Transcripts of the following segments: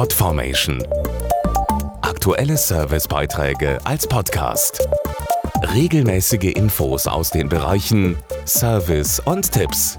Podformation. Aktuelle Servicebeiträge als Podcast. Regelmäßige Infos aus den Bereichen Service und Tipps.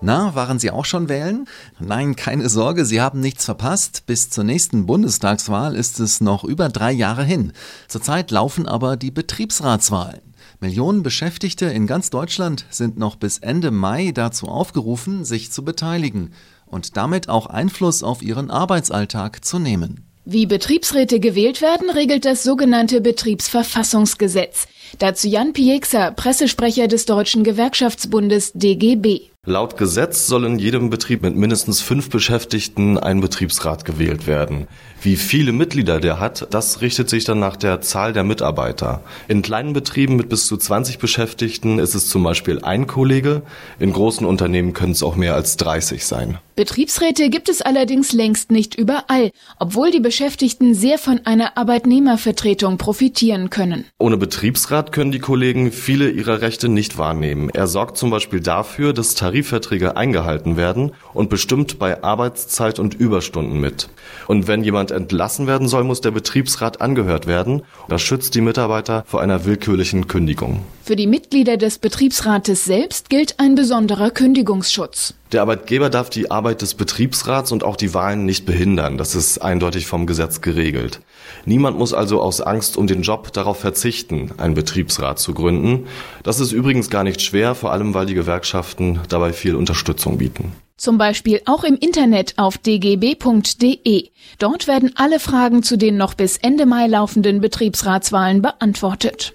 Na, waren Sie auch schon wählen? Nein, keine Sorge, Sie haben nichts verpasst. Bis zur nächsten Bundestagswahl ist es noch über drei Jahre hin. Zurzeit laufen aber die Betriebsratswahlen. Millionen Beschäftigte in ganz Deutschland sind noch bis Ende Mai dazu aufgerufen, sich zu beteiligen und damit auch Einfluss auf ihren Arbeitsalltag zu nehmen. Wie Betriebsräte gewählt werden, regelt das sogenannte Betriebsverfassungsgesetz. Dazu Jan Pieksa, Pressesprecher des Deutschen Gewerkschaftsbundes DGB. Laut Gesetz soll in jedem Betrieb mit mindestens fünf Beschäftigten ein Betriebsrat gewählt werden. Wie viele Mitglieder der hat, das richtet sich dann nach der Zahl der Mitarbeiter. In kleinen Betrieben mit bis zu 20 Beschäftigten ist es zum Beispiel ein Kollege, in großen Unternehmen können es auch mehr als 30 sein. Betriebsräte gibt es allerdings längst nicht überall, obwohl die Beschäftigten sehr von einer Arbeitnehmervertretung profitieren können. Ohne Betriebsrat können die Kollegen viele ihrer Rechte nicht wahrnehmen. Er sorgt zum Beispiel dafür, dass Tarifverträge eingehalten werden und bestimmt bei Arbeitszeit und Überstunden mit. Und wenn jemand entlassen werden soll, muss der Betriebsrat angehört werden. Das schützt die Mitarbeiter vor einer willkürlichen Kündigung. Für die Mitglieder des Betriebsrates selbst gilt ein besonderer Kündigungsschutz. Der Arbeitgeber darf die Arbeit des Betriebsrats und auch die Wahlen nicht behindern. Das ist eindeutig vom Gesetz geregelt. Niemand muss also aus Angst um den Job darauf verzichten, einen Betriebsrat zu gründen. Das ist übrigens gar nicht schwer, vor allem weil die Gewerkschaften dabei viel Unterstützung bieten. Zum Beispiel auch im Internet auf dgb.de. Dort werden alle Fragen zu den noch bis Ende Mai laufenden Betriebsratswahlen beantwortet.